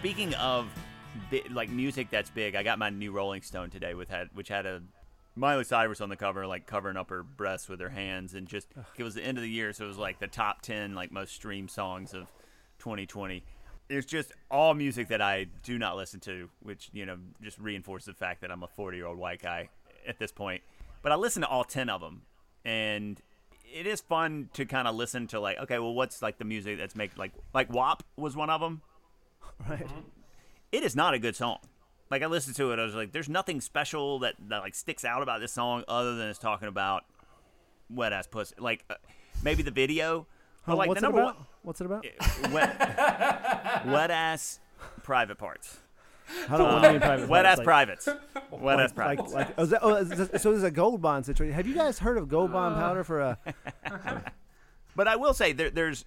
Speaking of bi- like music that's big, I got my new Rolling Stone today with had which had a Miley Cyrus on the cover, like covering up her breasts with her hands, and just it was the end of the year, so it was like the top ten like most streamed songs of 2020. It's just all music that I do not listen to, which you know just reinforces the fact that I'm a 40 year old white guy at this point. But I listen to all ten of them, and it is fun to kind of listen to like, okay, well, what's like the music that's make like like WAP was one of them Right? Mm-hmm. it is not a good song. Like I listened to it, I was like, "There's nothing special that, that like sticks out about this song other than it's talking about wet ass pussy." Like uh, maybe the video, but like What's the it number about? What's it about? Uh, wet, wet ass private parts, How do what mean private? Parts? Wet ass Like- privates, wet ass Like, privates. like, oh, is that, oh, is this, so there's a gold bond situation. Have you guys heard of gold bond uh. powder for a? But I will say there, there's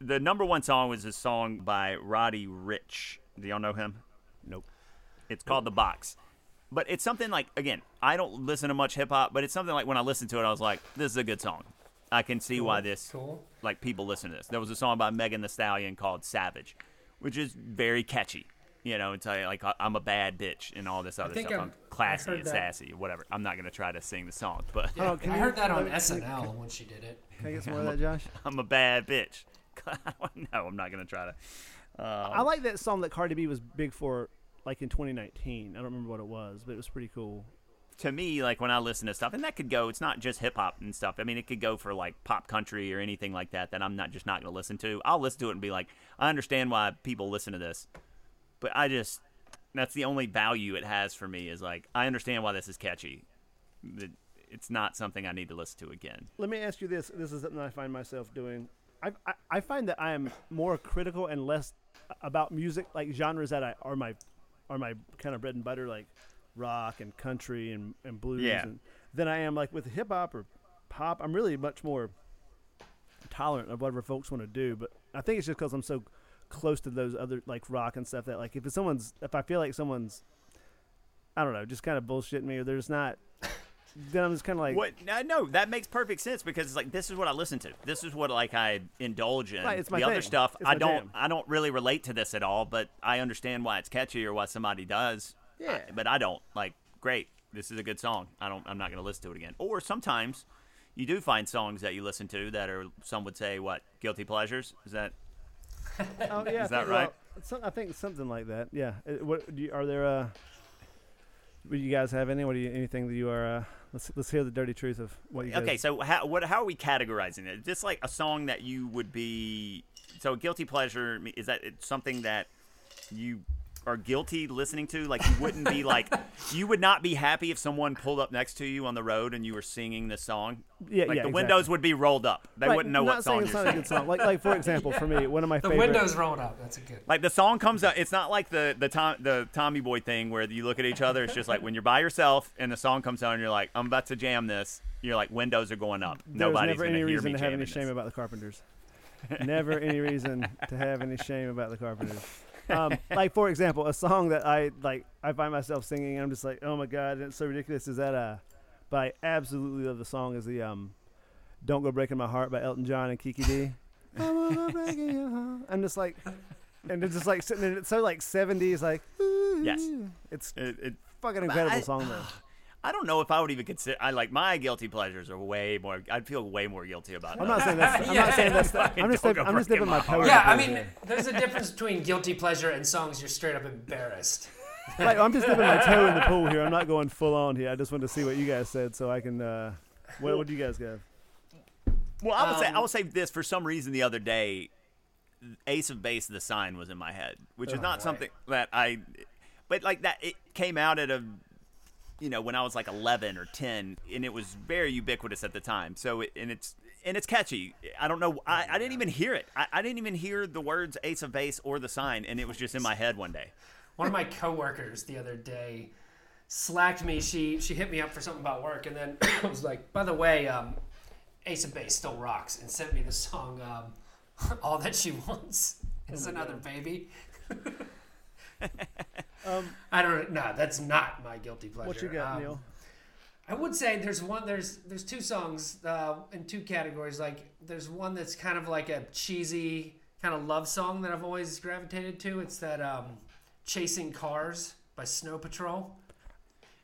the number one song was a song by Roddy Ricch. Do y'all know him? Nope. It's called The Box. But it's something like again, I don't listen to much hip hop, but it's something like when I listened to it, I was like, "This is a good song." I can see why this Cool. like people listen to this. There was a song by Megan Thee Stallion called "Savage," which is very catchy. You know, it's uh, like I- I'm a bad bitch and all this other stuff. I've- I'm classy and that. sassy, whatever. I'm not gonna try to sing the song, but Hold on, can I you- heard that on let me- SNL when she did it. Can I get some more of that, Josh? I'm a bad bitch. no, I'm not gonna try to. Uh, I like that song that Cardi B was big for, like in 2019. I don't remember what it was, but it was pretty cool. to me, like when I listen to stuff, and that could go. It's not just hip hop and stuff. I mean, it could go for like pop country or anything like that. That I'm not just not going to listen to. I'll listen to it and be like, I understand why people listen to this, but I just that's the only value it has for me is like I understand why this is catchy. It- It's not something I need to listen to again. Let me ask you this: This is something I find myself doing. I, I, I find that I am more critical and less about music, like genres that I are my are my kind of bread and butter, like rock and country and, and blues, Yeah. and than I am like with hip hop or pop. I'm really much more tolerant of whatever folks want to do, but I think it's just because I'm so close to those other like rock and stuff that like if it's someone's if I feel like someone's I don't know just kind of bullshitting me or they're just not. Then I'm just kind of like, What? No, no, that makes perfect sense because it's like this is what I listen to. This is what like I indulge in. Right, it's my the other stuff It's I my don't. jam. I don't really relate to this at all, but I understand why it's catchy or why somebody does. Yeah. I- but I don't. Like, great, this is a good song. I don't. I'm not going to listen to it again. Or sometimes you do find songs that you listen to that are some would say what guilty pleasures. Is that Oh yeah, Is that think- right? well, some, I think something like that. Yeah. Uh, What do you, are there? Uh, do you guys have any? What do you anything that you are? Uh, let's let's hear the dirty truth of what you. okay? Guys, So how what how are we categorizing it? Just like a song that you would be. So guilty pleasure is that it's something that you are guilty listening to like you wouldn't be like you would not be happy if someone pulled up next to you on the road and you were singing this song Yeah, like yeah, the exactly. windows would be rolled up they Right, wouldn't know not what song it's you're not a singing good song. Like like for example, for me, one of my The favorite. windows rolled up. That's a good. like the song comes up it's not like the the Tom, the Tommy Boy thing where you look at each other it's just like when you're by yourself and the song comes on and you're like I'm about to jam this you're like windows are going up There's nobody's never gonna any hear reason me to have any shame this. about the Carpenters. never any reason to have any shame about the Carpenters. Um, like for example, a song that I like, I find myself singing. And I'm just like, oh my god, it's so ridiculous. Is that uh, but I absolutely love the song. Is the um, "Don't Go Breaking My Heart" by Elton John and Kiki Dee. I wanna break your heart. I'm just like, and it's just like sitting there. It's so like 70s, like Yes. it's It- it- fucking incredible I- song though. I don't know if I would even consider. I like my guilty pleasures are way more. I'd feel way more guilty about. I'm not saying that's. I'm Yeah. not saying that's. Fucking I'm just. don't Dipping, I'm just dipping my my toe. in Yeah, the I pool mean, there's a difference between guilty pleasure and songs you're straight up embarrassed. like I'm just dipping my toe in the pool here. I'm not going full on here. I just wanted to see what you guys said so I can. Uh, what what do you guys got? Well, I would say I Um, would say this for some reason the other day, Ace of Base, the sign was in my head, which is not something that I, but like that it came out at a you know, when I was like 11 or 10, and it was very ubiquitous at the time. So, it, and it's and it's catchy. I don't know. I, I didn't even hear it. I, I didn't even hear the words Ace of Base or the sign, and it was just in my head one day. One of my coworkers the other day slacked me. She she hit me up for something about work, and then I was like, "By the way, um, Ace of Base still rocks," and sent me the song um, "All That She Wants Is Another Baby." Um, I don't know. No, that's not my guilty pleasure. what you got, Um, Neil? I would say there's one. There's there's two songs uh, in two categories. Like there's one that's kind of like a cheesy kind of love song that I've always gravitated to. It's that um, "Chasing Cars" by Snow Patrol.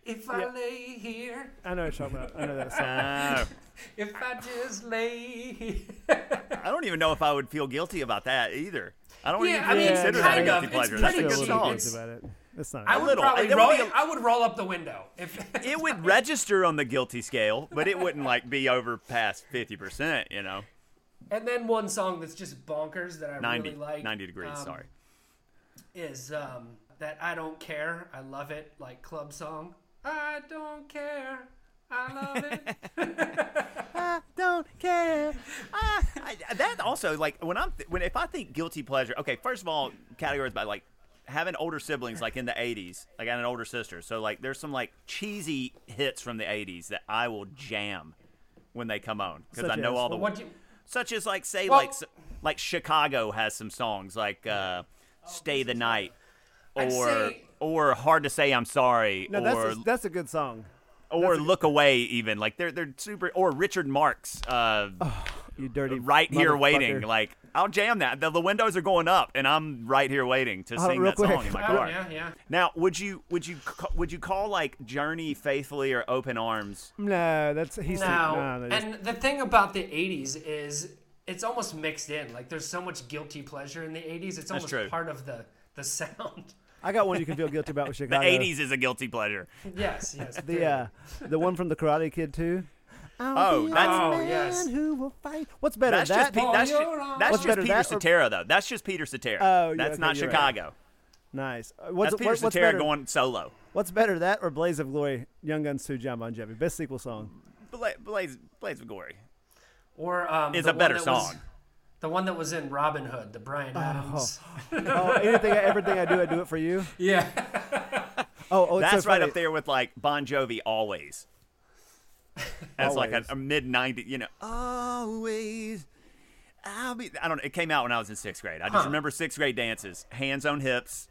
If I Yeah. lay here, I know what you're talking about. I know that song. Uh, if I just lay here. I don't even know if I would feel guilty about that either. I don't Yeah, even I mean, consider that a guilty of. It's pleasure. That's a good feel a cheap. little song. About it. That's not. I would little. probably There would roll. be a- I would roll up the window if It would register on the guilty scale, but it wouldn't like be over past 50%, you know. And then one song that's just bonkers that I 90, really like. 90 degrees, um, sorry. is um, that I don't care. I love it, like club song. I don't care. I love it. I don't care. I, that also like when I'm th- when if I think guilty pleasure. Okay, first of all, categories by like having older siblings like in the 80s. I got an older sister, so like there's some like cheesy hits from the 80s that I will jam when they come on because I know as? all the Well, you, such as like say Well- like like Chicago has some songs like uh, "Stay the Night" or say- or "Hard to Say I'm Sorry" No, or that's a, that's a good song. or that's "Look Away" even like they're they're super or Richard Marx. Uh, You dirty. right here waiting. Like I'll jam that. The, the windows are going up, and I'm right here waiting to Oh, sing real that song in my oh car. yeah, yeah. Now, would you would you would you call like Journey faithfully or Open Arms? No, that's he's Now, no, that's- and the thing about the '80s is it's almost mixed in. Like there's so much guilty pleasure in the '80s. It's almost part of the the sound. I got one you can feel guilty about with The '80s is a guilty pleasure. yes, yes. The uh, the one from the Karate Kid too. Oh, that's Oh, yes. Who will fight? What's better, that's that? just Pe- that's, Oh, ju- that's What's just better, Peter that or- Cetera though. That's just Peter Cetera. Oh, yeah, that's okay, not you're right. Chicago. nice. Uh, What's, That's Peter what, what's Cetera better? going solo. What's better, that or Blaze of Glory? Young Guns 2, Jon Bon Jovi. Best sequel song. Bla- Blaze Blaze of Glory Or um, is the a better one that was- song. the one that was in Robin Hood, the Bryan Adams. oh, anything, everything I do, I do it for you. Yeah. Oh, oh, it's That's so right funny. up there with like Bon Jovi always. As like a, a mid '90s, you know, always. I'll be. I don't. know. It came out when I was in sixth grade. I just Huh. remember sixth grade dances, hands on hips,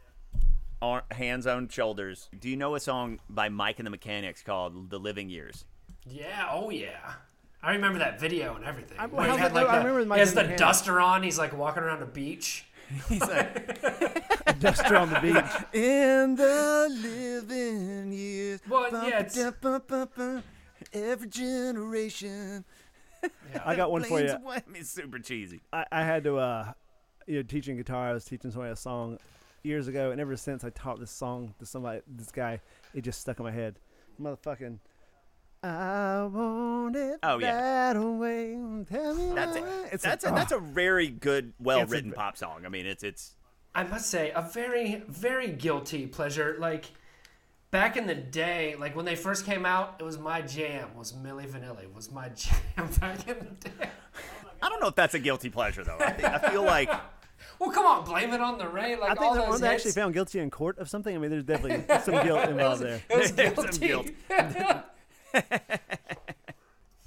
ar- hands on shoulders. Do you know a song by Mike and the Mechanics called "The Living Years"? Yeah. Oh yeah. I remember that video and everything. I- Where he how's had, it- like, I the- remember Mike he has the the duster on. He's like walking around a beach. He's like, Duster on the beach. in the living years. Well, yeah, Every generation. I got one for Planes you. away. I it's super cheesy. I, I had to, uh, you know, teaching guitar. I was teaching somebody a song years ago, and ever since I taught this song to somebody, this guy, it just stuck in my head. Motherfucking. I want it Oh, yeah. that way. Tell me That's why. it. It's that's a, a, that's a very good, well written pop song. I mean, it's it's I must say, a very, very guilty pleasure. Like back in the day, like when they first came out, it was my jam. Was Milli Vanilli? Was my jam back in the day? I don't know if that's a guilty pleasure though. I, think, I feel like Well, come on, blame it on the rain. Like I think all that those one they actually found guilty in court of something. I mean, there's definitely some guilt involved there. It was There's some guilty. guilt.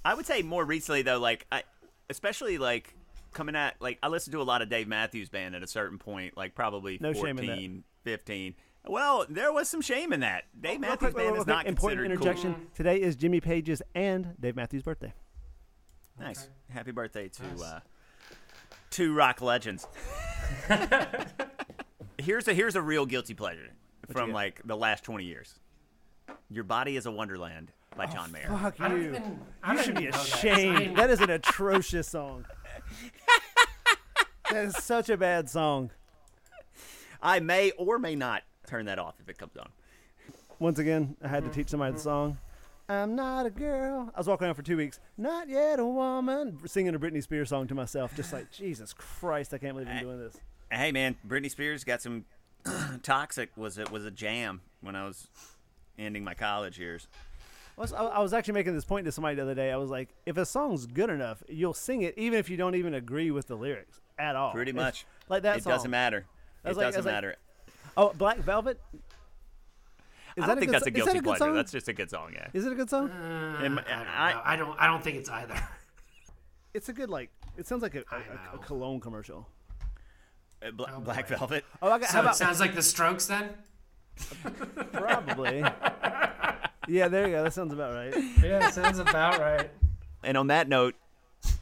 I would say more recently though, like I, especially like coming at like I listened to a lot of Dave Matthews Band at a certain point, like probably No 14, shame in 15. Well, there was some shame in that. Dave Real Matthews quick, Band real is quick, not important considered interjection. cool. Today is Jimmy Page's and Dave Matthews' birthday. Nice. Happy birthday to uh, two rock legends. here's a here's a real guilty pleasure from like the last 20 years. Your body is a wonderland by John Mayer. Fuck I you. even. You should be even that. Ashamed. That is an atrocious song. that is such a bad song. I may or may not turn that off if it comes on. Once again, I had to teach somebody the song. I'm not a girl. I was walking around for two weeks. Not yet a woman. Singing a Britney Spears song to myself. Just like, Jesus Christ, I can't believe I'm doing this. Hey man, Britney Spears got some toxic was it was a jam when I was ending my college years. I was, I was actually making this point to somebody the other day. I was like, if a song's good enough, you'll sing it even if you don't even agree with the lyrics at all. Pretty much. like that it song. doesn't matter. It like- doesn't was like- matter. Oh, Black Velvet. Is I don't think good that's so- a guilty that a pleasure. song? That's just a good song, yeah. Is it a good song? And I don't, I- I don't. I don't think it's either. It's a good like. It sounds like a know. cologne commercial. Uh, Bla- Oh, Black boy. Velvet. Oh, I got, So how it sounds like the Strokes then. probably? yeah, there you go. That sounds about right. Yeah, sounds about right. And on that note,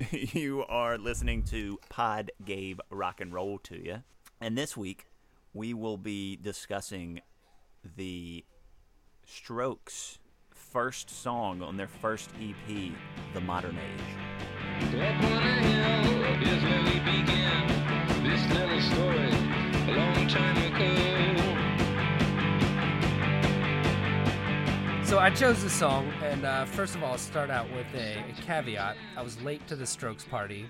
you are listening to Pod gave rock and roll to you. And this week, we will be discussing the Strokes' first song on their first EP, The Modern Age. Up on a hill is where we begin this little story a long time ago. So I chose this song, and uh, first of all, I'll start out with a, a caveat. I was late to the Strokes party.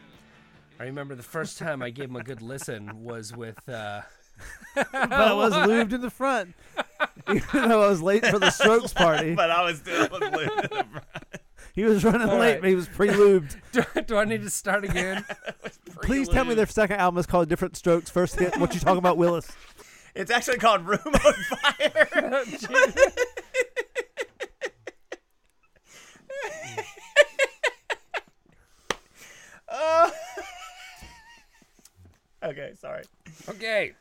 I remember the first time I gave them a good listen was with. Uh, But I was lubed in the front, even though I was late for the Strokes party. But I was still losing. He was running All late, right. but he was pre-lubed. do, do I need to start again? Please tell me their second album is called Different Strokes. First hit. What you talking about, Willis? It's actually called Room on Fire. Oh. oh. okay, sorry. Okay.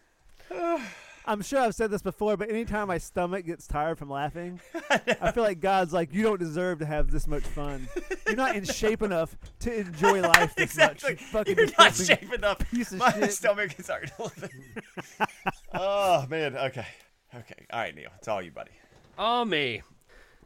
I'm sure I've said this before, but anytime my stomach gets tired from laughing, I feel like God's like, you don't deserve to have this much fun. You're not in shape enough to enjoy life this exactly. much. You fucking You're not disgusting shape enough. piece of My shit. stomach is starting to live. oh man. Okay. Okay. All right, Neil. It's all you, buddy. Oh, me.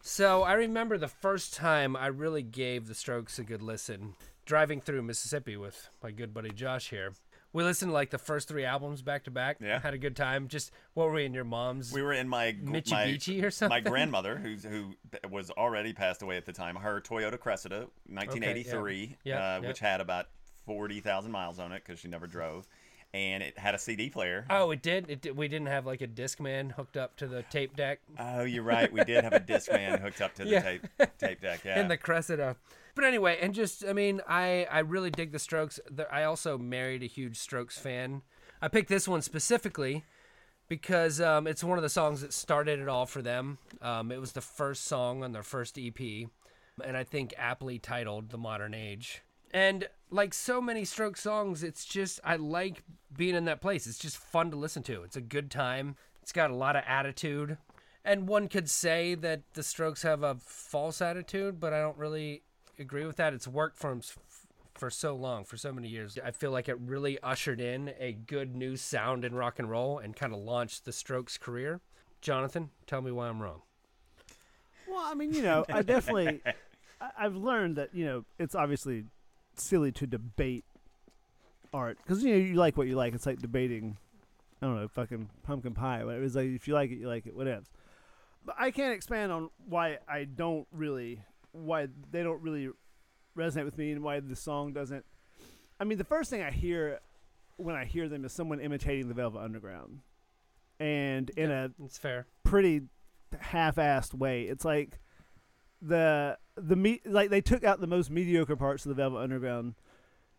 So I remember the first time I really gave the Strokes a good listen, driving through Mississippi with my good buddy Josh here. We listened to like the first three albums back to back. Yeah. Had a good time. Just what were we in your mom's? We were in my my, Mitsubishi or something? my grandmother, who's who was already passed away at the time. Her Toyota Cressida, 1983, Yeah, uh, yeah. which had about 40,000 miles on it because she never drove, and it had a CD player. Oh, it did. It did. We didn't have like a Discman hooked up to the tape deck Oh, you're right. We did have a Discman hooked up to the Yeah. tape tape deck. Yeah. in the Cressida. But anyway, and just I mean, I I really dig the Strokes. I also married a huge Strokes fan. I picked this one specifically because um, it's one of the songs that started it all for them. Um, it was the first song on their first EP, and I think aptly titled "The Modern Age." And like so many Strokes songs, it's just I like being in that place. It's just fun to listen to. It's a good time. It's got a lot of attitude. And one could say that the Strokes have a false attitude, but I don't really agree with that. It's worked for 'em s- for so long, for so many years. I feel like it really ushered in a good new sound in rock and roll and kind of launched the Strokes' career. Jonathan, tell me why I'm wrong. Well, I mean, you know, I definitely, I've learned that you know it's obviously silly to debate art because you know you like what you like. It's like debating, I don't know, fucking pumpkin pie. Whatever. It's like if you like it, you like it. Whatever. But I can't expand on why I don't really, why they don't really resonate with me, and why the song doesn't. I mean, the first thing I hear when I hear them is someone imitating the Velvet Underground, and in a It's fair. pretty half-assed way. It's like the the me like they took out the most mediocre parts of the Velvet Underground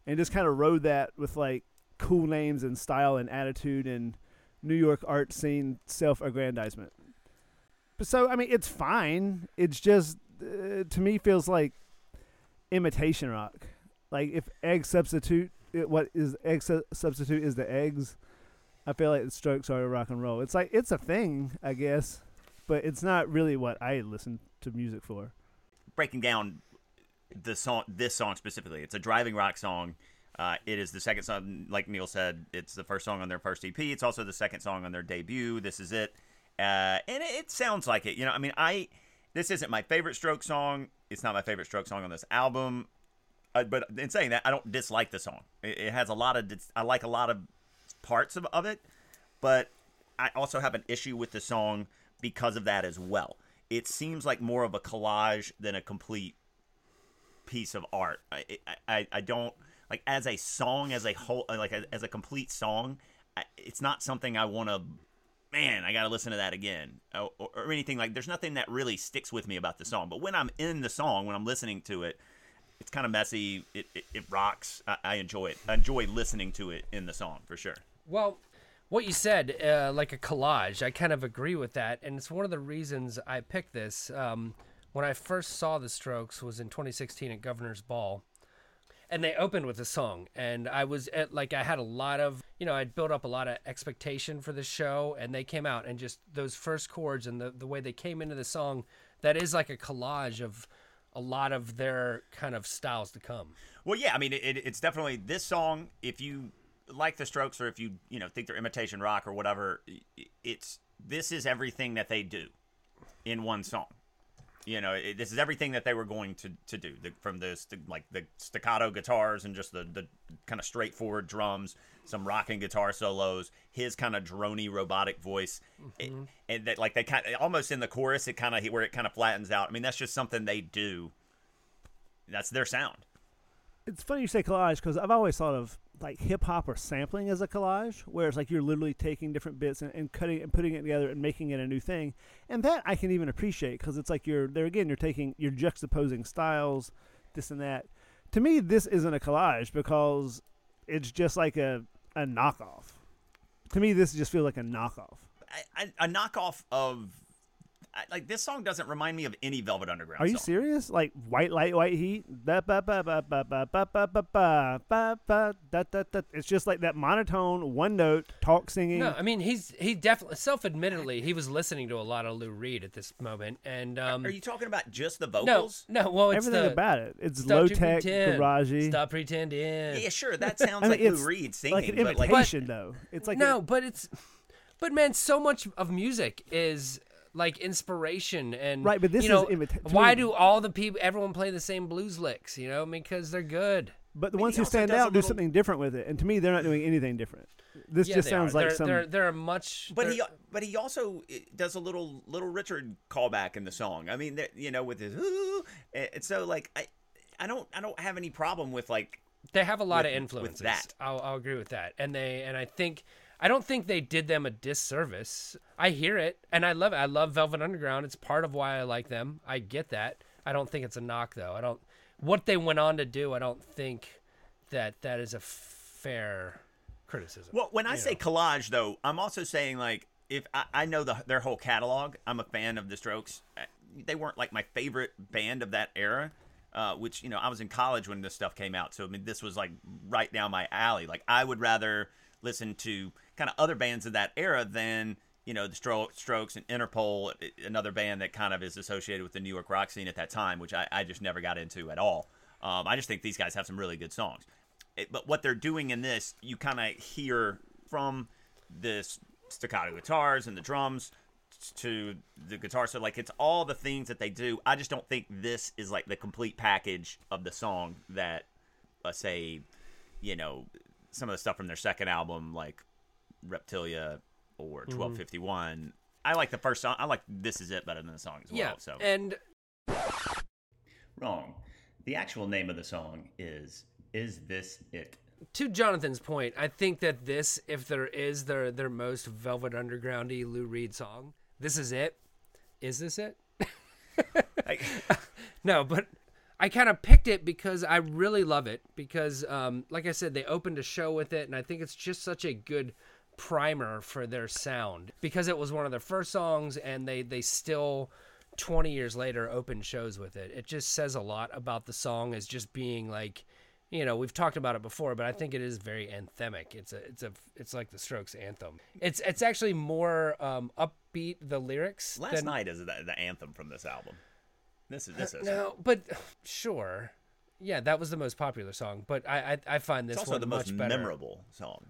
and just kind of rode that with like cool names and style and attitude and New York art scene self-aggrandizement. But so I mean, it's fine. It's just uh, to me feels like imitation rock. Like if egg substitute, it, what is egg su- substitute is the eggs. I feel like the Strokes are rock and roll. It's like it's a thing, I guess, but it's not really what I listen to music for. breaking down the song, this song specifically, it's a driving rock song. Uh, it is the second song, like Neil said, it's the first song on their first EP. It's also the second song on their debut. This is it, uh, and it, it sounds like it. You know, I mean, I this isn't my favorite Stroke song. It's not my favorite Stroke song on this album. Uh, but in saying that, I don't dislike the song. It, it has a lot of I like a lot of parts of, of it, but I also have an issue with the song because of that as well. It seems like more of a collage than a complete piece of art. I I, I don't like as a song as a whole like as a complete song. It's not something I want to man, I got to listen to that again, or, or, or anything like. There's nothing that really sticks with me about the song. But when I'm in the song, when I'm listening to it, it's kind of messy. It it, it rocks. I, I enjoy it. I enjoy listening to it in the song for sure. Well, what you said, uh, like a collage, I kind of agree with that, and it's one of the reasons I picked this. Um, when I first saw the Strokes was in 2016 at Governor's Ball, and they opened with a song, and I was at, like, I had a lot of, you know, I'd built up a lot of expectation for the show, and they came out, and just those first chords and the the way they came into the song, that is like a collage of a lot of their kind of styles to come. Well, yeah, I mean, it, it's definitely this song. If you like the Strokes, or if you you know think they're imitation rock or whatever, it's this is everything that they do in one song. You know, it, this is everything that they were going to to do the, from the st- like the staccato guitars and just the the kind of straightforward drums, some rocking guitar solos, his kind of drony robotic voice, it- mm-hmm. and that like they kind of almost in the chorus, it kind of where it kind of flattens out. I mean, that's just something they do. That's their sound. It's funny you say collage because I've always thought of like hip hop or sampling as a collage, where it's like you're literally taking different bits and, and cutting and putting it together and making it a new thing. And that I can even appreciate because it's like you're there again. You're taking you're juxtaposing styles, this and that. To me, this isn't a collage because it's just like a a knockoff. To me, this just feels like a knockoff. A knockoff of like this song doesn't remind me of any Velvet Underground. Are you song. serious? Like white light, white heat. It's just like that monotone, one note talk singing. No, I mean he's he definitely self-admittedly he was listening to a lot of Lou Reed at this moment. And um, are you talking about just the vocals? No, no. Well, everything the, about it. It's low tech, garagey. Stop pretending. Yeah, sure. That sounds I mean, like Lou Reed singing, like an imitation, like, but, though. It's like no, a, but it's but man, so much of music is like inspiration and Right, but this you know, is imita- why do all the people everyone play the same blues licks? You know, because they're good. but the but ones who stand does a out do little- something different with it. And to me, they're not doing anything different. This Yeah, just sounds are. like they're, some. They're, they're much. But they're- he but he also eh, does a little little Richard callback in the song. I mean, you know, with his ooh, and so like I I don't I don't have any problem with like They have a lot with- of with influences. that. I'll, I'll agree with that. And they and I think I don't think they did them a disservice. I hear it and I love it. I love Velvet Underground. It's part of why I like them. I get that. I don't think it's a knock though. I don't what they went on to do. I don't think that that is a fair criticism. Well, when I say collage, though, I'm also saying like if I, I know the, their whole catalog, I'm a fan of the Strokes. Uh, They weren't like my favorite band of that era, uh, which you know I was in college when this stuff came out, so I mean this was like right down my alley. Like I would rather listen to kind of other bands of that era than you know the Stro- Strokes and Interpol, eh, eh, another band that kind of is associated with the New York rock scene at that time, which I, I just never got into at all. Um, I just think these guys have some really good songs it, but what they're doing in this, you kind of hear from this staccato guitars and the drums to the guitar. So like it's all the things that they do. I just don't think this is like the complete package of the song that, let's say, you know, some of the stuff from their second album like Reptilia or mm-hmm. 1251. I like the first song. I like This Is It better than the song as well. yeah. So And wrong. The actual name of the song is Is This It? to Jonathan's point, I think that this, if there is their their most Velvet Undergroundy Lou Reed song, this is it. Is this it? Like, No, but I kind of picked it because I really love it. Because, um, like I said, they opened a show with it, and I think it's just such a good primer for their sound because it was one of their first songs, and they they still. 20 years later open shows with it it just says a lot about the song as just being like you know we've talked about it before but i think it is very anthemic it's a it's a it's like the strokes anthem it's it's actually more um upbeat the lyrics Last than, night is the, the anthem from this album. This is this is no, but sure. Yeah, that was the most popular song, but I I, I find this it's also one the most better. memorable song.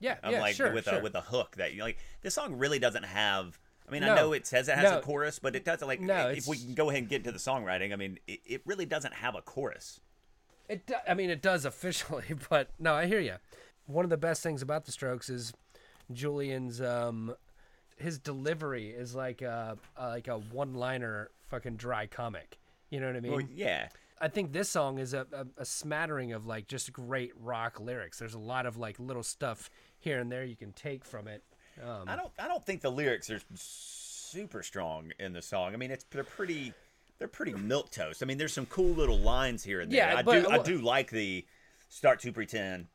Yeah, Of yeah, like sure, with sure. a with a hook that you like. This song really doesn't have. I mean, No. I know it says it has No. a chorus, but it doesn't. Like, No, if we can go ahead and get to the songwriting, I mean, it, it really doesn't have a chorus. It do- I mean, it does officially, but no, I hear you. One of the best things about the Strokes is Julian's um his delivery is like a, a like a one-liner fucking dry comic. You know what I mean? Well, yeah, I think this song is a, a, a smattering of like just great rock lyrics. There's a lot of like little stuff here and there you can take from it. Um, I don't. I don't think the lyrics are super strong in the song. I mean, it's they're pretty. They're pretty milk toast. I mean, there's some cool little lines here and there. Yeah, I but- do. I do like the start to pretend.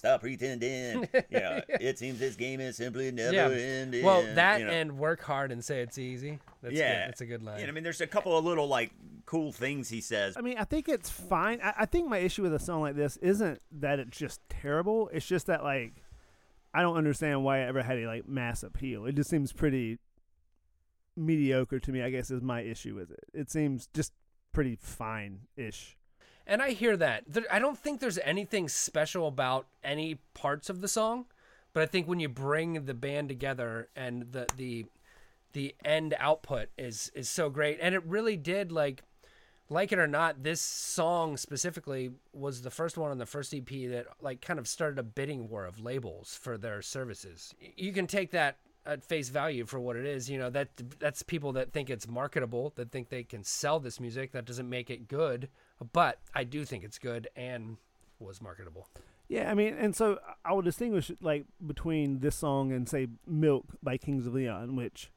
Stop pretending. you know, it seems this game is simply never yeah. ending. Well, that you know. and work hard and say it's easy. That's yeah, good. That's a good line. Yeah, I mean, there's a couple of little like cool things he says. I mean, I think it's fine. I, I think my issue with a song like this isn't that it's just terrible. It's just that like I don't understand why it ever had a like mass appeal. It just seems pretty mediocre to me. I guess is my issue with it. It seems just pretty fine ish. And I hear that. There, I don't think there's anything special about any parts of the song, but I think when you bring the band together and the the the end output is is so great, and it really did like like it or not, this song specifically was the first one on the first EP that like kind of started a bidding war of labels for their services. You can take that at face value for what it is. You know that that's people that think it's marketable, that think they can sell this music. That doesn't make it good, but I do think it's good and was marketable. Yeah, I mean, and so I will distinguish like between this song and say "Milk" by Kings of Leon, which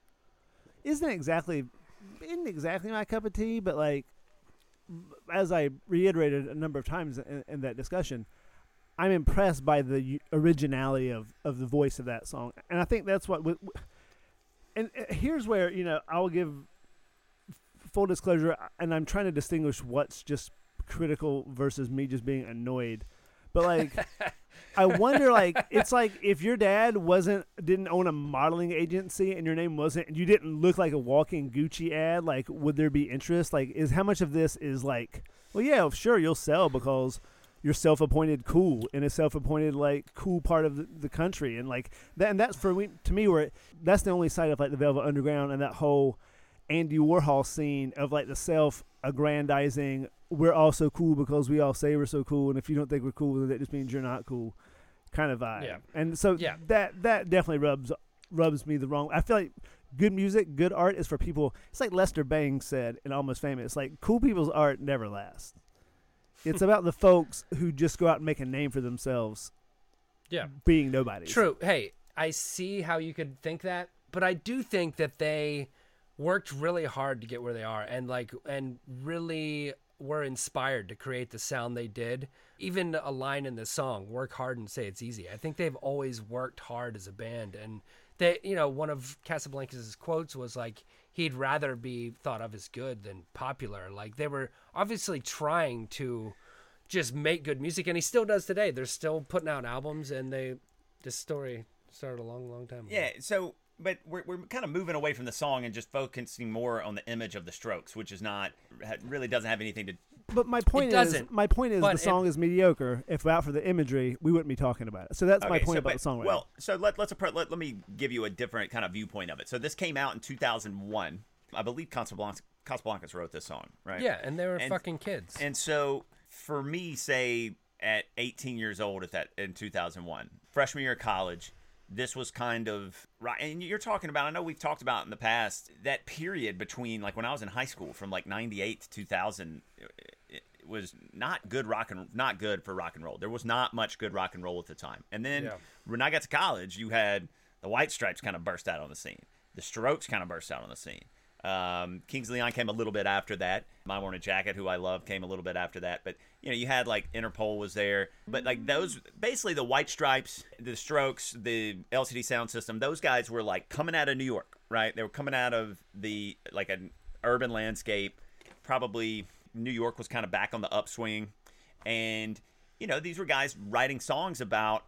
isn't exactly isn't exactly my cup of tea, but like as I reiterated a number of times in, in that discussion, I'm impressed by the originality of of the voice of that song, and I think that's what. And uh, here's where you know I will give full disclosure, and I'm trying to distinguish what's just critical versus me just being annoyed. But like, I wonder, like, it's like if your dad wasn't didn't own a modeling agency and your name wasn't, you didn't look like a walking Gucci ad, like, would there be interest? Like, is how much of this is like, well, yeah, sure, you'll sell because you're self-appointed cool in a self-appointed like cool part of the, the country, and like that, and that's for me to me where it, that's the only side of like the Velvet Underground and that whole Andy Warhol scene of like the self-aggrandizing. We're all so cool because we all say we're so cool, and if you don't think we're cool, then that just means you're not cool, kind of vibe. Yeah. And so Yeah. that that definitely rubs rubs me the wrong. I feel like good music, good art is for people. It's like Lester Bangs said in Almost Famous. It's Like cool people's art never lasts. It's hmm. about the folks who just go out and make a name for themselves, Yeah. being nobody. True. Hey, I see how you could think that, but I do think that they worked really hard to get where they are and like and really were inspired to create the sound they did. Even a line in the song, work hard and say it's easy. I think they've always worked hard as a band and they you know, one of Casablancas' quotes was like he'd rather be thought of as good than popular. Like they were obviously trying to just make good music and he still does today. They're still putting out albums and they this story started a long, long time ago. Yeah, so but we're, we're kind of moving away from the song and just focusing more on the image of the Strokes, which is not really doesn't have anything to. But my point is, doesn't, my point is, but the song is mediocre. If without for the imagery, we wouldn't be talking about it. So that's my point so, about but- the songwriting. Well, so let, let's appro- let, let me give you a different kind of viewpoint of it. So this came out in 2001. I believe Casablanca, Casablancas wrote this song, right? Yeah, and they were And- fucking kids. And so for me, say at 18 years old, at that in 2001, freshman year of college, this was kind of right. And you're talking about, I know we've talked about in the past that period between like when I was in high school, from like 98 to 2000. It was not good rock and not good for rock and roll. There was not much good rock and roll at the time. And then Yeah. when I got to college, you had the White Stripes kind of burst out on the scene. The Strokes kind of burst out on the scene. Um, Kings of Leon came a little bit after that. My Morning Jacket, who I love, came a little bit after that. But you know, you had like Interpol was there, but like those, basically the White Stripes, the Strokes, the LCD Sound System, those guys were like coming out of New York, right? They were coming out of the like an urban landscape. Probably New York was kind of back on the upswing, and you know, these were guys writing songs about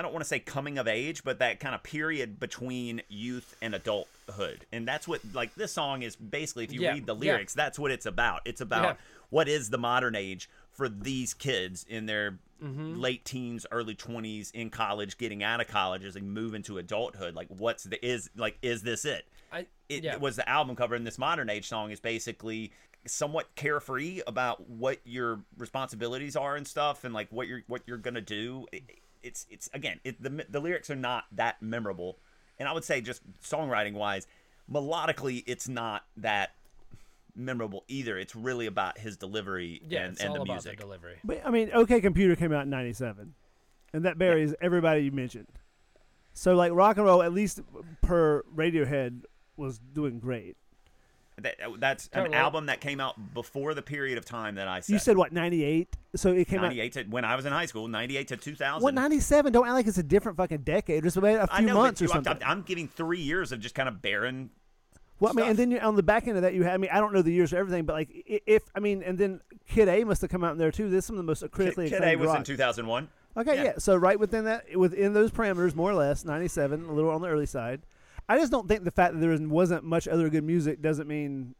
I don't want to say coming of age, but that kind of period between youth and adulthood. And that's what like this song is basically if you Yeah, read the yeah. lyrics, that's what it's about. It's about Yeah. what is the modern age for these kids in their Mm-hmm. late teens, early 20s in college, getting out of college as they move into adulthood. Like what's the is like is this it? I, it yeah. was the album cover and this modern age song is basically somewhat carefree about what your responsibilities are and stuff and like what you're what you're gonna do It- it's it's again it, the the lyrics are not that memorable and i would say just songwriting wise melodically it's not that memorable either it's really about his delivery yeah, and, it's and all the about music the delivery. But I mean, OK Computer came out in '97, and that buries everybody you mentioned. So like rock and roll, at least per Radiohead, was doing great. That, uh, that's an album that came out before the period of time that I said. You said what ninety eight? So it came out. 98 to when I was in high school, 98 to 2000. What ninety seven? Don't act like it's a different fucking decade. Just about a few know, months but or something. I'm, I'm giving three years of just kind of barren. Well, I mean, and then you, on the back end of that, you had. I mean, I don't know the years or everything, but like, if I mean, and then Kid A must have come out in there too. This is some of the most critically Kid A acclaimed was in 2001. Okay, Yeah. yeah. So right within that, within those parameters, more or less, ninety-seven, a little on the early side. I just don't think the fact that there wasn't much other good music doesn't mean,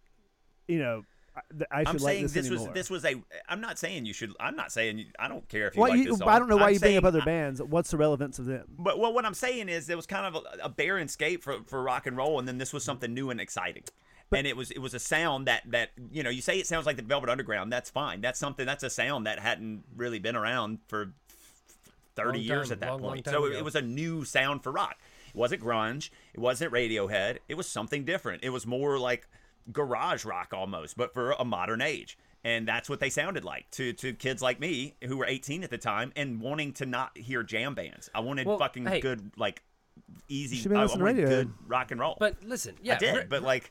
you know, I- that I should I'm like saying this, this, anymore. was this was a. I'm not saying you should. I'm not saying you, I don't care if you Well, like you, this song. I don't know why I'm you bring up other I- bands. What's the relevance of them? But well, what I'm saying is it was kind of a, a barren scape for, for rock and roll, and then this was something new and exciting. and it was it was a sound that that you know you say it sounds like the Velvet Underground. That's fine. That's something. That's a sound that hadn't really been around for thirty Long years time, at that long, long point. time so it, it was a new sound for rock. It wasn't grunge. It wasn't Radiohead. It was something different. It was more like garage rock almost, but for a modern age. And that's what they sounded like to to kids like me who were 18 at the time and wanting to not hear jam bands. I wanted Well, fucking hey. good like easy. I, I wanted Radiohead. good rock and roll. But listen, yeah, I did, Ra- but like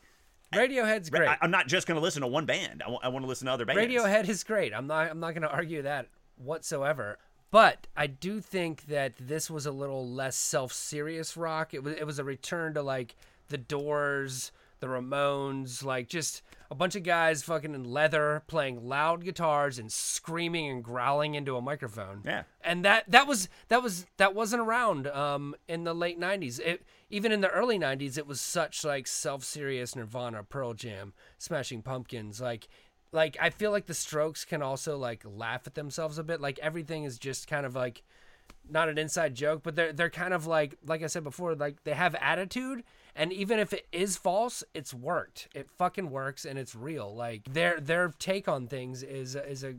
Radiohead's great. I, I'm not just going to listen to one band. I want to listen to other bands. Radiohead is great. I'm not. I'm not going to argue that whatsoever. But I do think that this was a little less self-serious rock. It was. It was a return to like the Doors, the Ramones, like just a bunch of guys fucking in leather playing loud guitars and screaming and growling into a microphone. Yeah. And that that was that was that wasn't around um in the late 90s. It even in the early 90s it was such like self-serious Nirvana, Pearl Jam, Smashing Pumpkins like like I feel like the Strokes can also like laugh at themselves a bit. Like everything is just kind of like not an inside joke, but they're they're kind of like like I said before, like they have attitude, and even if it is false, it's worked. It fucking works, and it's real. Like their their take on things is is a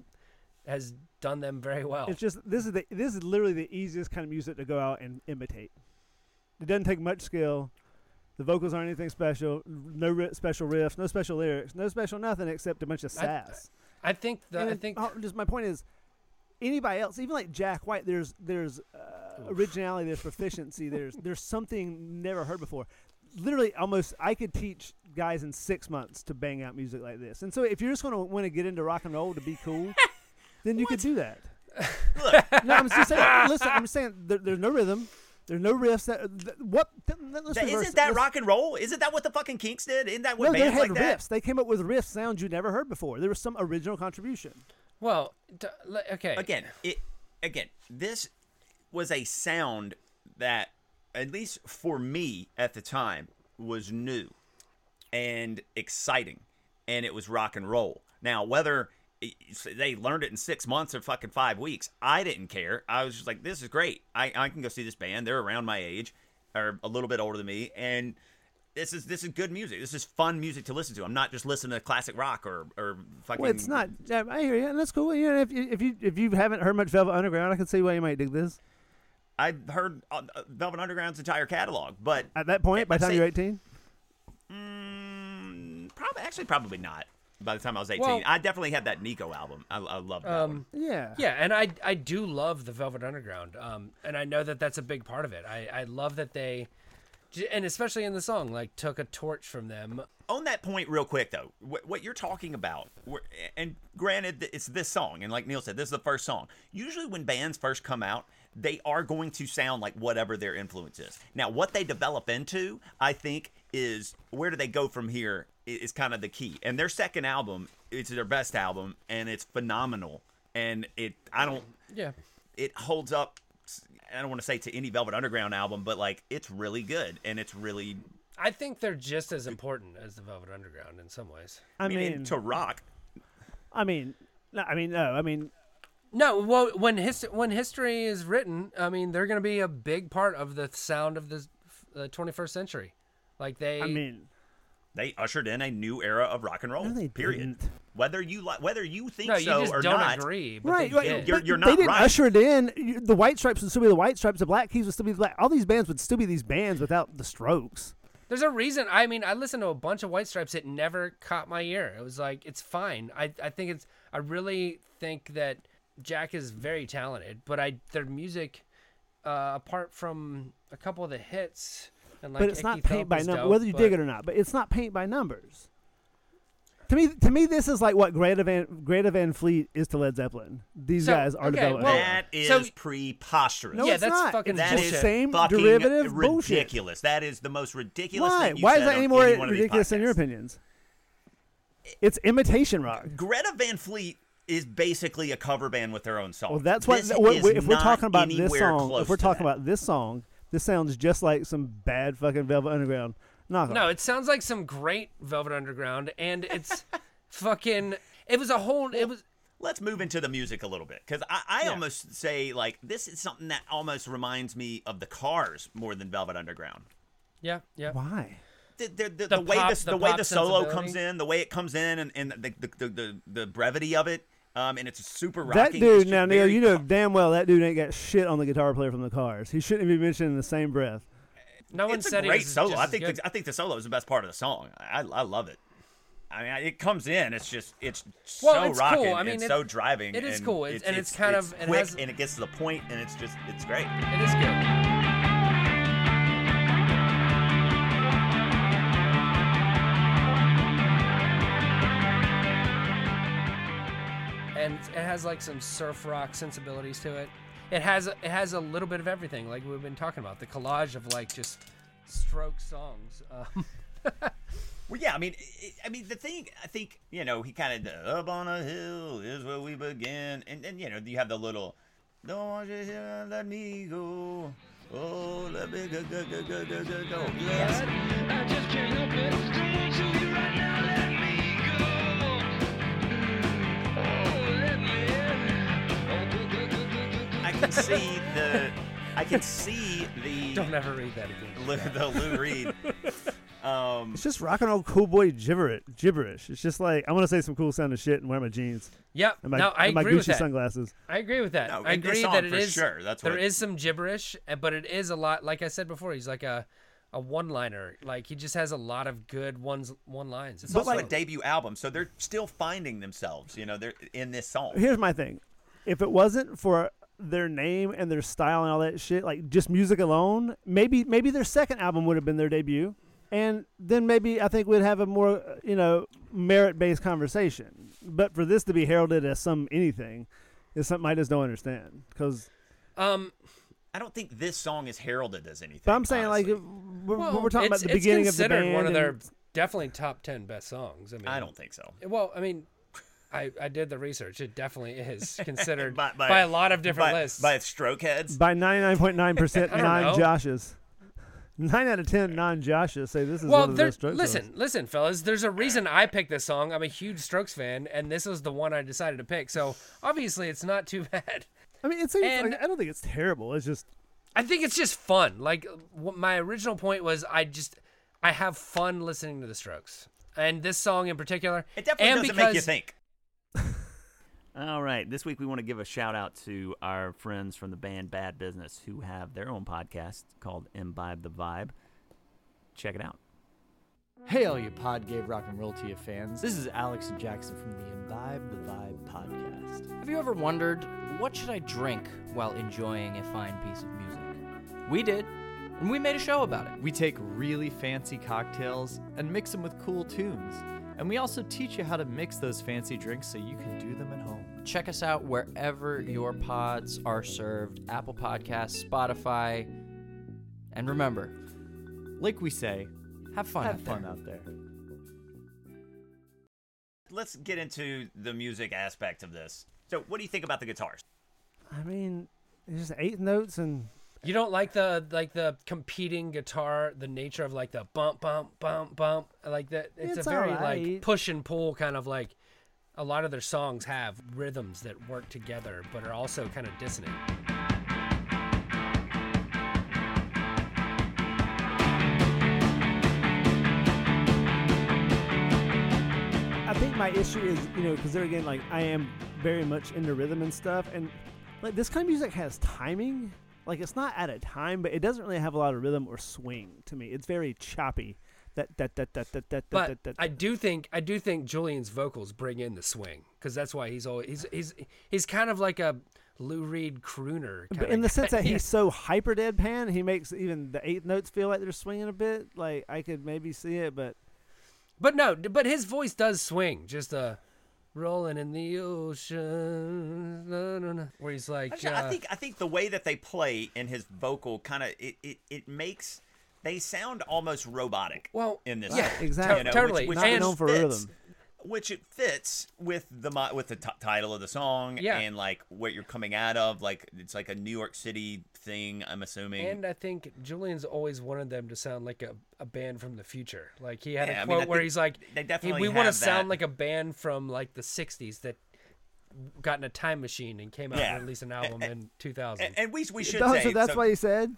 has done them very well. It's just this is the this is literally the easiest kind of music to go out and imitate. It doesn't take much skill. The vocals aren't anything special. No ri- special riffs. No special lyrics. No special nothing except a bunch of sass. I think the, And I think oh, just my point is, anybody else, even like Jack White, there's there's uh, originality, there's proficiency, there's there's something never heard before. Literally, almost I could teach guys in six months to bang out music like this. And so, if you're just going to want to get into rock and roll to be cool, then you could do that. no, I'm just saying. Listen, I'm saying there, there's no rhythm. There's no riffs. That, th- what? Th- let's That, reverse isn't that Let's- rock and roll? Isn't that what the fucking Kinks did? Isn't that what No, they had like riffs. that? They came up with riff sounds you never heard before. There was some original contribution. well, d- okay. again, it again, this was a sound that, at least for me at the time, was new and exciting, and it was rock and roll. Now, whether it- they learned it in six months or fucking five weeks, I didn't care. I was just like, this is great. I, I can go see this band. They're around my age, or a little bit older than me, and this is this is good music. This is fun music to listen to. I'm not just listening to classic rock or or fucking. Well, it's not. Yeah, I hear you, and that's cool. You know, if you if you if you haven't heard much Velvet Underground, I can see why you might dig this. I've heard uh, Velvet Underground's entire catalog, but At that point, by the time say- you're 18, mm, probably actually probably not. By the time I was 18, Well- I definitely had that Nico album. I, I loved that one. Um, yeah, yeah, and I I do love the Velvet Underground, um, and I know that that's a big part of it. I I love that they, and especially in the song, like took a torch from them. On that point, real quick though, what, what you're talking about, wh- and granted, it's this song, and like Neil said, this is the first song. Usually, when bands first come out, they are going to sound like whatever their influence is. Now, what they develop into, I think, is where do they go from here is kind of the key. And their second album, it's their best album, and it's phenomenal. And it, I don't, Yeah, it holds up. I don't want to say to any Velvet Underground album, but like it's really good and it's really. I think they're just as important as the Velvet Underground in some ways. I I mean, mean, to rock, I mean, no, I mean, no, I mean, No, well, when his when history is written, I mean, they're going to be a big part of the sound of the uh, 21st century. Like they, I mean, they ushered in a new era of rock and roll. No, they period. didn't. Whether you like, whether you think no, you so just or don't not, agree. But right, they right. did. You're- you're they not didn't right. usher it in. The White Stripes would still be the White Stripes. The Black Keys would still be the Black. All these bands would still be these bands without the Strokes. There's a reason. I mean, I listened to a bunch of White Stripes. It never caught my ear. It was like it's fine. I I think it's. I really think that Jack is very talented, but I their music uh, apart from a couple of the hits. And like but it's Icky not Thump paint by is numbers, whether you dig it or not. But it's not paint by numbers. To me, to me, this is like what Greta Van Greta Van Fleet is to Led Zeppelin. These So, guys are okay, developed. well- That is So- preposterous. no, Yeah, it's that's not. fucking it's That just is bullshit. same fucking derivative bullshit. ridiculous. That is the most ridiculous Why? thing you Why is that any more any one of these ridiculous in your opinions? It's imitation rock. Greta Van Fleet is basically a cover band with their own song. Well, that's what. This what- is if we're talking about this song, if we're talking that. about this song, this sounds just like some bad fucking Velvet Underground knockoff. No, it sounds like some great Velvet Underground, and it's fucking. It was a whole. It was. let's move into the music a little bit because I, I Yeah. almost say like this is something that almost reminds me of the Cars more than Velvet Underground. Yeah, yeah. Why? The, the, the, The the way pop- the, the the way the solo comes in, the way it comes in, and, and the, the, the, the, the brevity of it, um, and it's super rocking. That dude, now Neil, you know com- damn well that dude ain't got shit on the guitar player from the Cars. He shouldn't be mentioned in the same breath. No one it's said a great he was solo. I think the, I think the solo is the best part of the song. I, I love it. I mean, it comes in. It's just it's Well, so it's rocking cool. I mean, and it- so driving. it is and cool. It's- and it's kind of- it quick has- and it gets to the point and it's just it's great. It is good. Has like some surf rock sensibilities to it. It has it has a little bit of everything, like we've been talking about. The collage of like just stroke songs. Um, Well, yeah, I mean, i I mean, the thing I think you know, he kind of up on a hill is where we begin, and then you know, you have the little, don't want you to let me go, oh, let me go, go, go, go, go, go, go. Yes, I just can't help it. Don't want you can see the, I can see the don't ever read that again. Lou, the Lou Reed. Um, It's just rock and roll cool boy gibberish. Gibberish. It's just like I want to say some cool sounding shit and wear my jeans Yep. and my, no, I and my agree with Gucci that. sunglasses. I agree with that. No, I in this agree song, that it for is sure, that's there what- is some gibberish, uh, but it is a lot. Like I said before, he's like a a one liner. Like he just has a lot of good ones one lines. it's But also like- a debut album, so they're still finding themselves. You know, they're in this song. Here's my thing: if it wasn't for their name and their style and all that shit, like just music alone, maybe maybe their second album would have been their debut, and then maybe I think we'd have a more uh, you know merit based conversation. But for this to be heralded as some anything is something I just don't understand. Because um, I don't think this song is heralded as anything. but I'm saying honestly. like we're, well, we're talking about the beginning of the considered band. one of their definitely top ten best songs. I mean, I don't think so. Well, I mean. I, I did the research. It definitely is considered By- by, by- a lot of different by, lists. by stroke heads. by 99.9% I don't non know. Joshes. Nine out of ten non Joshes say this is well, one of the best Strokes listen, songs. listen, fellas. There's a reason I picked this song. I'm a huge Strokes fan, and this is the one I decided to pick. So obviously, it's not too bad. I mean, it's, it's and- like, I don't think it's terrible. It's just I think it's just fun. Like what my original point was, I just I have fun listening to the Strokes, and this song in particular. It definitely and doesn't because, make you think. All right, this week we want to give a shout out to our friends from the band Bad Business who have their own podcast called Imbibe the Vibe. Check it out. Hey, all you Pod Gave Rock and Roll to fans. This is Alex and Jackson from the Imbibe the Vibe podcast. Have you ever wondered, what should I drink while enjoying a fine piece of music? We did, and we made a show about it. We take really fancy cocktails and mix them with cool tunes. And we also teach you how to mix those fancy drinks so you can do them at home. Check us out wherever your pods are served Apple Podcasts, Spotify. And remember, Like we say, have fun. have out there. fun out there. Let's get into the music aspect of this. So, what do you think about the guitars? I mean, it's just eight notes and You don't like the like the competing guitar, the nature of like the bump bump bump bump, like that. It's, It's a very alright. like push and pull kind of like. A lot of their songs have rhythms that work together, but are also kind of dissonant. I think my issue is, you know, because there again, like I am very much into rhythm and stuff, and like this kind of music has timing. Like it's not at a time, but it doesn't really have a lot of rhythm or swing to me. It's very choppy. That that that that that that But that. that, I do think I do think Julian's vocals bring in the swing because that's why he's always he's he's he's kind of like a Lou Reed crooner. But in the guy. sense that he's so hyper deadpan, he makes even the eighth notes feel like they're swinging a bit. Like I could maybe see it, but But no, but his voice does swing. Just uh, rolling in the ocean, where he's like, Actually, uh, I think I think the way that they play and his vocal kind of it, it it makes they sound almost robotic. Well, in this, yeah, song, exactly. you know, totally. which, which, Not known for fits, rhythm. Which it fits with the with the t- title of the song Yeah. and like what you're coming out of. Like it's like a New York City thing. I'm assuming. And I think Julian's always wanted them to sound like a, a band from the future. Like he had Yeah, I a mean, quote I where he's like, they "Hey, definitely "We want to sound like a band from like the '60s that got in a time machine and came out Yeah. and released an album in 2000." and, and we we should say so that's so- why he said.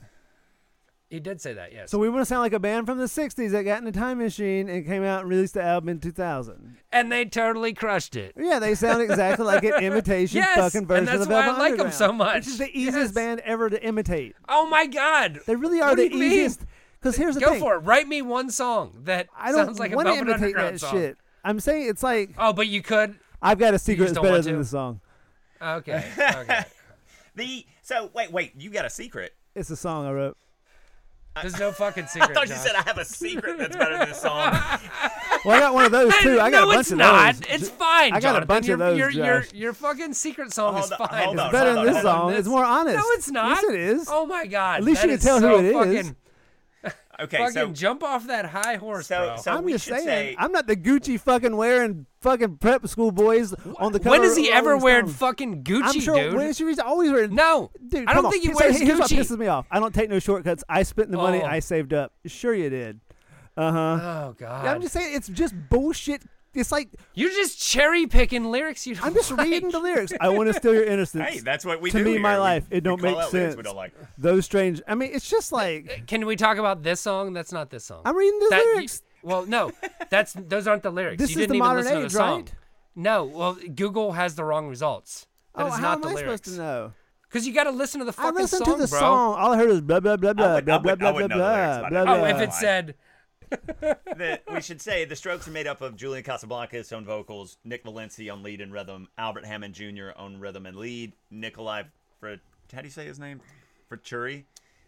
He did say that, yes. So we want to sound like a band from the '60s that got in a time machine and came out and released the album in 2000. and they totally crushed it. Yeah, they sound exactly like an imitation Yes, fucking and version that's of the why I like them so much. Which is the easiest Yes. band ever to imitate. Oh my God! They really are What the do you mean? easiest. Because here's the Go thing. for it. Write me one song that I don't sounds like a want to Velvet imitate Underground that song. shit. I'm saying it's like Oh, but you could. I've got a secret that's better than the song. Okay. Okay. the so wait wait you got a secret. It's a song I wrote. There's no fucking secret. I thought you Josh. said I have a secret that's better than this song. Well, I got one of those too. I got no, a bunch it's of not. those. It's fine. I got a Jonathan. bunch of those, Your, your, your fucking secret song Hold is fine. hold It's on, better hold than on, this hold on. song. It's more honest. No, it's not. Yes, it is. Oh my god. At least that you can tell so who it is. Fucking, Okay, Fucking so jump off that high horse, so bro. so I'm just saying. say I'm not the Gucci fucking wearing fucking prep school boys on the cover. when has he of ever Rolling wearing fucking Gucci, I'm sure dude? when he's always wearing. no, Dude, I don't on. think he Here's- wears Here's what pisses me off. I don't take no shortcuts. I spent the money Oh. I saved up. Sure you did. Uh huh. Oh god. I'm just saying it's just bullshit. It's like You're just cherry picking lyrics. You don't I'm just like. reading the lyrics. I want to steal your innocence. hey, that's what we to do To me, here. my We- life, it don't make sense. We don't like. Those strange. I mean, it's just like Can we talk about this song? That's not this song. I'm reading the That- lyrics. well, no, that's those aren't the lyrics. This you is didn't the even modern listen to the age, song. right? No, well, Google has the wrong results. That oh, is how am the I supposed to know? Because you got to listen to the I fucking listened song, to the bro. song. All I heard is blah blah blah blah would- blah I blah blah blah would know the lyrics blah blah. Oh, if it said that we should say the Strokes are made up of Julian Casablancas on vocals, Nick Valencia on lead and rhythm, Albert Hammond Jr. on rhythm and lead, Nikolai Fre- how do you say his name? Fraturi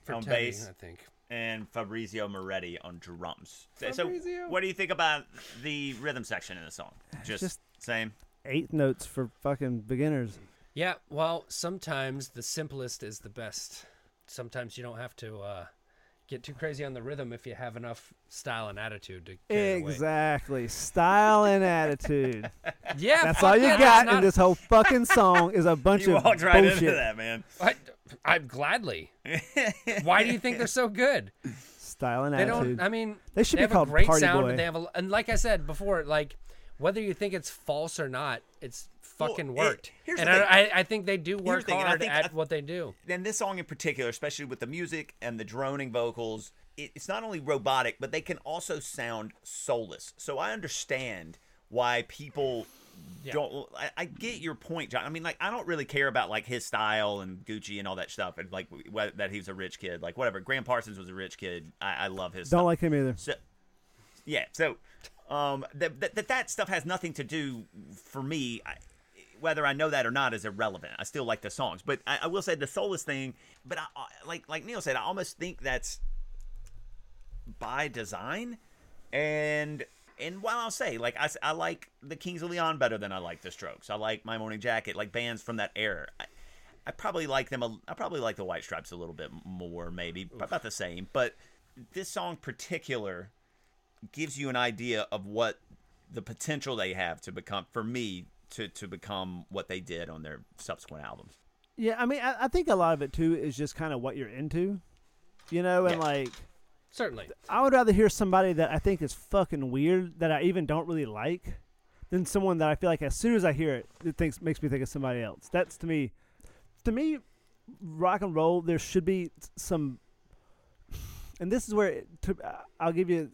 on Teddy, bass, I think. and Fabrizio Moretti on drums. So- So, what do you think about the rhythm section in the song? Just, Just- same. Eighth notes for fucking beginners. Yeah, well, sometimes the simplest is the best. Sometimes you don't have to uh, get too crazy on the rhythm if you have enough style and attitude to carry it away. Exactly. Style and attitude. Yeah, That's all you that, got not- in this whole fucking song is a bunch You of walked right bullshit. into that, man. I, I gladly. Why do you think they're so good? Style and They attitude. don't. I mean, They should be have called a great Party sound. Boy. And they have a, and like I said before, like whether you think it's false or not, it's fucking it- worked. here's and the I, thing. I, I think they do work the thing, I hard think- at I- what they do. and this song in particular, especially with the music and the droning vocals, it, it's not only robotic, but they can also sound soulless. So I understand why people don't. I, I get your point, John. I mean, like, I don't really care about like his style and Gucci and all that stuff, and like wh- that he was a rich kid, like whatever. Gram Parsons was a rich kid. I, I love his. Don't stuff. like him either. So, yeah. So, um, that that that, that stuff has nothing to do for me. I, whether I know that or not is irrelevant. I still like the songs, but I, I will say the soulless thing. But I, like like Neil said, I almost think that's by design. And and while I'll say like I, I like the Kings of Leon better than I like the Strokes. I like My Morning Jacket, like bands from that era. I, I probably like them. A, I probably like the White Stripes a little bit more, maybe about the same. But this song particular gives you an idea of what the potential they have to become for me to to become what they did on their subsequent albums. Yeah, I mean, I, I think a lot of it too is just kind of what you're into, you know, and Yeah. like Certainly. I would rather hear somebody that I think is fucking weird that I even don't really like than someone that I feel like as soon as I hear it, it thinks makes me think of somebody else. That's to me, to me, rock and roll. There should be some, and this is where it, to, uh, I'll give you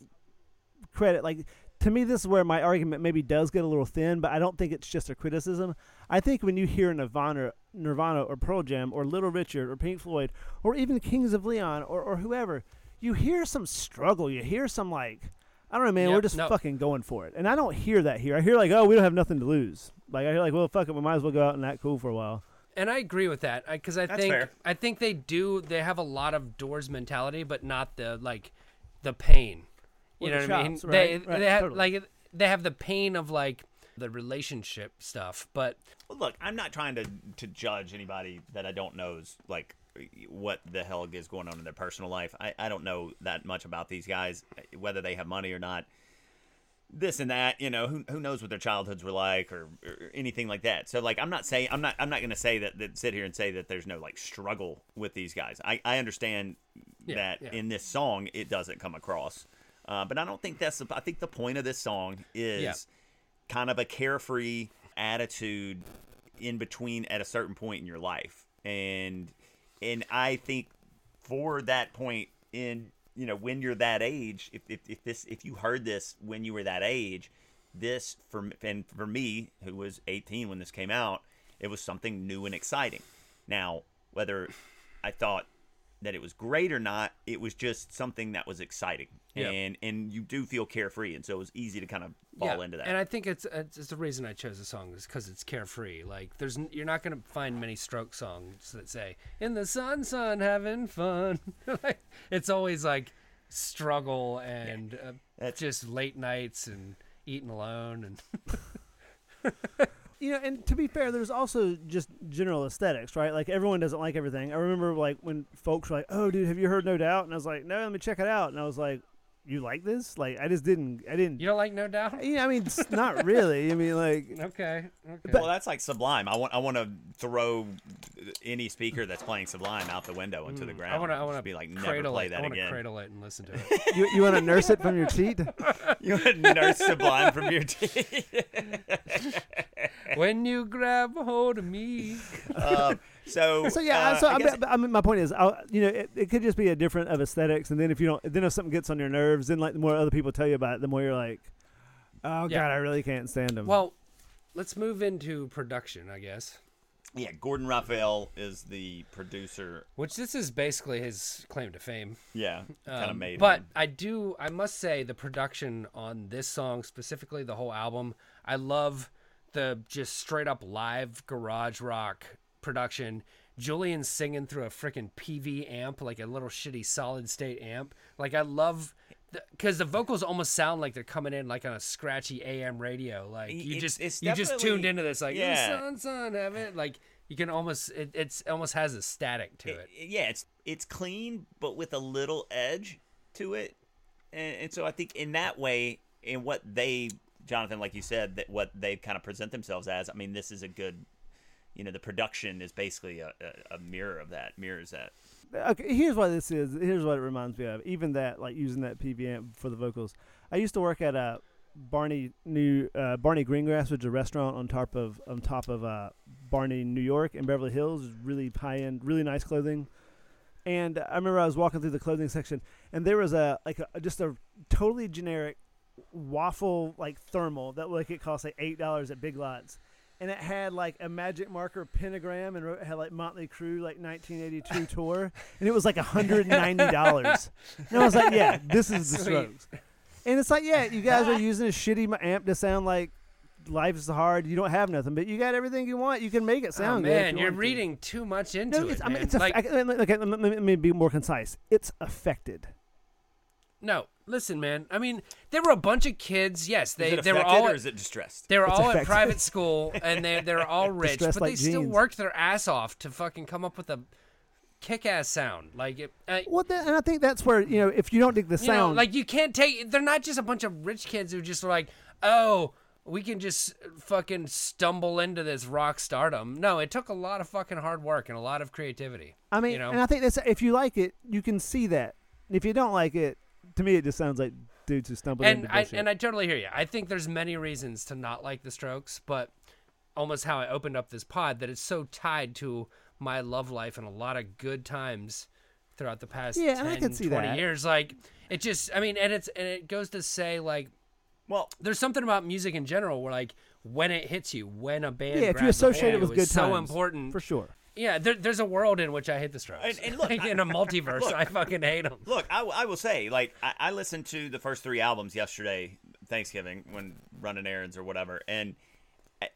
credit. Like to me, this is where my argument maybe does get a little thin, but I don't think it's just a criticism. I think when you hear Nirvana, Nirvana or Pearl Jam or Little Richard or Pink Floyd or even Kings of Leon or, or whoever, you hear some struggle. You hear some like, I don't know, man. we're just no. fucking going for it, and I don't hear that here. I hear like, oh, we don't have nothing to lose. Like I hear like, well, fuck it, we might as well go out and act cool for a while. and I agree with that because I That's think fair. I think they do. They have a lot of doors mentality, but not the like the pain. You know the what I mean? chops, They right, right, they have totally. like they have the pain of like the relationship stuff, but Well, look, I'm not trying to to judge anybody that I don't know's like what the hell is going on in their personal life. I, I don't know that much about these guys, whether they have money or not. This and that, you know, who, who knows what their childhoods were like or, or anything like that. So, like, I'm not saying I'm not I'm not going to say that, that sit here and say that there's no like struggle with these guys. I I understand Yeah, that yeah. in this song it doesn't come across, uh, but I don't think that's the. I think the point of this song is Yeah. kind of a carefree attitude in between at a certain point in your life and and i think for that point in you know when you're that age if, if, if this if you heard this when you were that age this for and for me who was 18 when this came out it was something new and exciting now whether i thought that it was great or not it was just something that was exciting Yeah. and and you do feel carefree and so it was easy to kind of fall yeah. into that And I think it's it's, it's the reason I chose the song is because it's carefree. Like there's you're not gonna find many stroke songs that say "in the sun, sun, having fun." it's always like struggle and uh, That's- just late nights and eating alone and you know, and to be fair, there's also just general aesthetics, right? Like everyone doesn't like everything. I remember like when folks were like, "Oh, dude, have you heard No Doubt?" And I was like, "No, let me check it out." And I was like, "You like this?" Like I just didn't. I didn't. you don't like No Doubt. Yeah, I mean, it's not really. I mean, like, Okay. Okay. well, that's like Sublime. I want I want to throw any speaker that's playing Sublime out the window into the ground. Mm, I want to. I want to be like, never cradle play it. I that want to again. cradle it and listen to it. you you want to nurse it from your teat? You want to nurse Sublime from your teeth. when you grab hold of me. um, so, So yeah, uh, so I I, guess- mean, I mean, my point is, I'll, you know, it, it could just be a different of aesthetics, and then if you don't, then if something gets on your nerves, then like the more other people tell you about it, the more you're like, oh Yeah. god, I really can't stand them. Well, let's move into production, I guess. yeah, Gordon Raphael is the producer. Which this is basically his claim to fame. Yeah, kind of Um, made. But him. I do, I must say, the production on this song, specifically the whole album, I love the just straight up live garage rock production. Julian singing through a freaking Peavey amp, like a little shitty solid state amp. Like I love, because the, vocals almost sound like they're coming in like on a scratchy AM radio. Like you It's- just it's you just tuned into this, like yeah. son, son, have it. Like you can almost, it, it's almost has a static to it. yeah, it's it's clean, but with a little edge to it, and, and so I think in that way, in what they, Jonathan, like you said, that what they kind of present themselves as. I mean, this is a good, you know, the production is basically a, a, a mirror of that, mirrors that. okay, here's what this is. Here's what it reminds me of. Even that, like using that Peavey amp for the vocals. I used to work at a Barney New uh, Barney Greengrass, which is a restaurant on top of on top of uh, Barney, New York, in Beverly Hills. Really high end, really nice clothing. And I remember I was walking through the clothing section, and there was a like a, just a totally generic waffle like thermal that like it cost like eight dollars at Big Lots, and it had like a magic marker pentagram and wrote, it had like Motley Crue like 1982 tour, and it was like hundred and ninety dollars. And I was like, yeah, this is the Sweet. Strokes. And it's like, yeah, you guys are using a shitty amp to sound like life is hard. You don't have nothing, but you got everything you want. You can make it Oh sound good. man, you you're want to. reading too much into No, it. I mean, it's a, like, okay, let, okay, let, me- let me be more concise. It's affected. No, listen, man. I mean, there were a bunch of kids. Yes, they they were all or is it distressed? they were It's all at private school and they they're all rich, but Distressed they like still worked their ass off to fucking come up with a kick-ass sound. Like it, I, Well, and I think that's where you know if you don't dig the you know, sound, like you can't take. They're not just a bunch of rich kids who just are like, oh. We can just fucking stumble into this rock stardom. No, it took a lot of fucking hard work and a lot of creativity. I mean, you know? and I think that's if you like it, you can see that. And if you don't like it, to me, it just sounds like dudes who stumbled and into I bullshit. and I totally hear you. I think there's many reasons to not like the Strokes, but almost how I opened up this pod that it's so tied to my love life and a lot of good times throughout the past Yeah, 10, I can see 20 that. years. Like it just I mean, and it's and it goes to say like Well, there's something about music in general where like when it hits you, when a band yeah, if you grabs a hold associate it with good is times, so important. for sure. Yeah, there, there's a world in which I hate the Strokes. And- and look, Like, I- in a multiverse, look, I fucking hate them. Look, I will say, like, I, I listened to the first three albums yesterday, Thanksgiving, when running errands or whatever, and I,